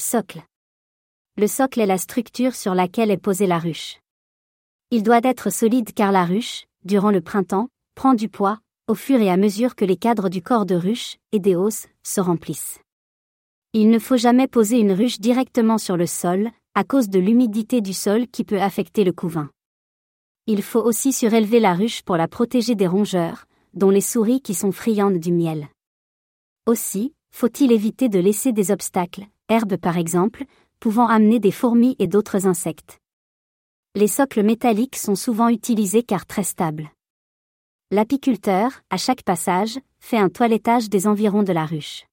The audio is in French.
Socle. Le socle est la structure sur laquelle est posée la ruche. Il doit être solide car la ruche, durant le printemps, prend du poids, au fur et à mesure que les cadres du corps de ruche et des hausses se remplissent. Il ne faut jamais poser une ruche directement sur le sol, à cause de l'humidité du sol qui peut affecter le couvain. Il faut aussi surélever la ruche pour la protéger des rongeurs, dont les souris qui sont friandes du miel. Aussi, faut-il éviter de laisser des obstacles, herbes par exemple, pouvant amener des fourmis et d'autres insectes. Les socles métalliques sont souvent utilisés car très stables. L'apiculteur, à chaque passage, fait un toilettage des environs de la ruche.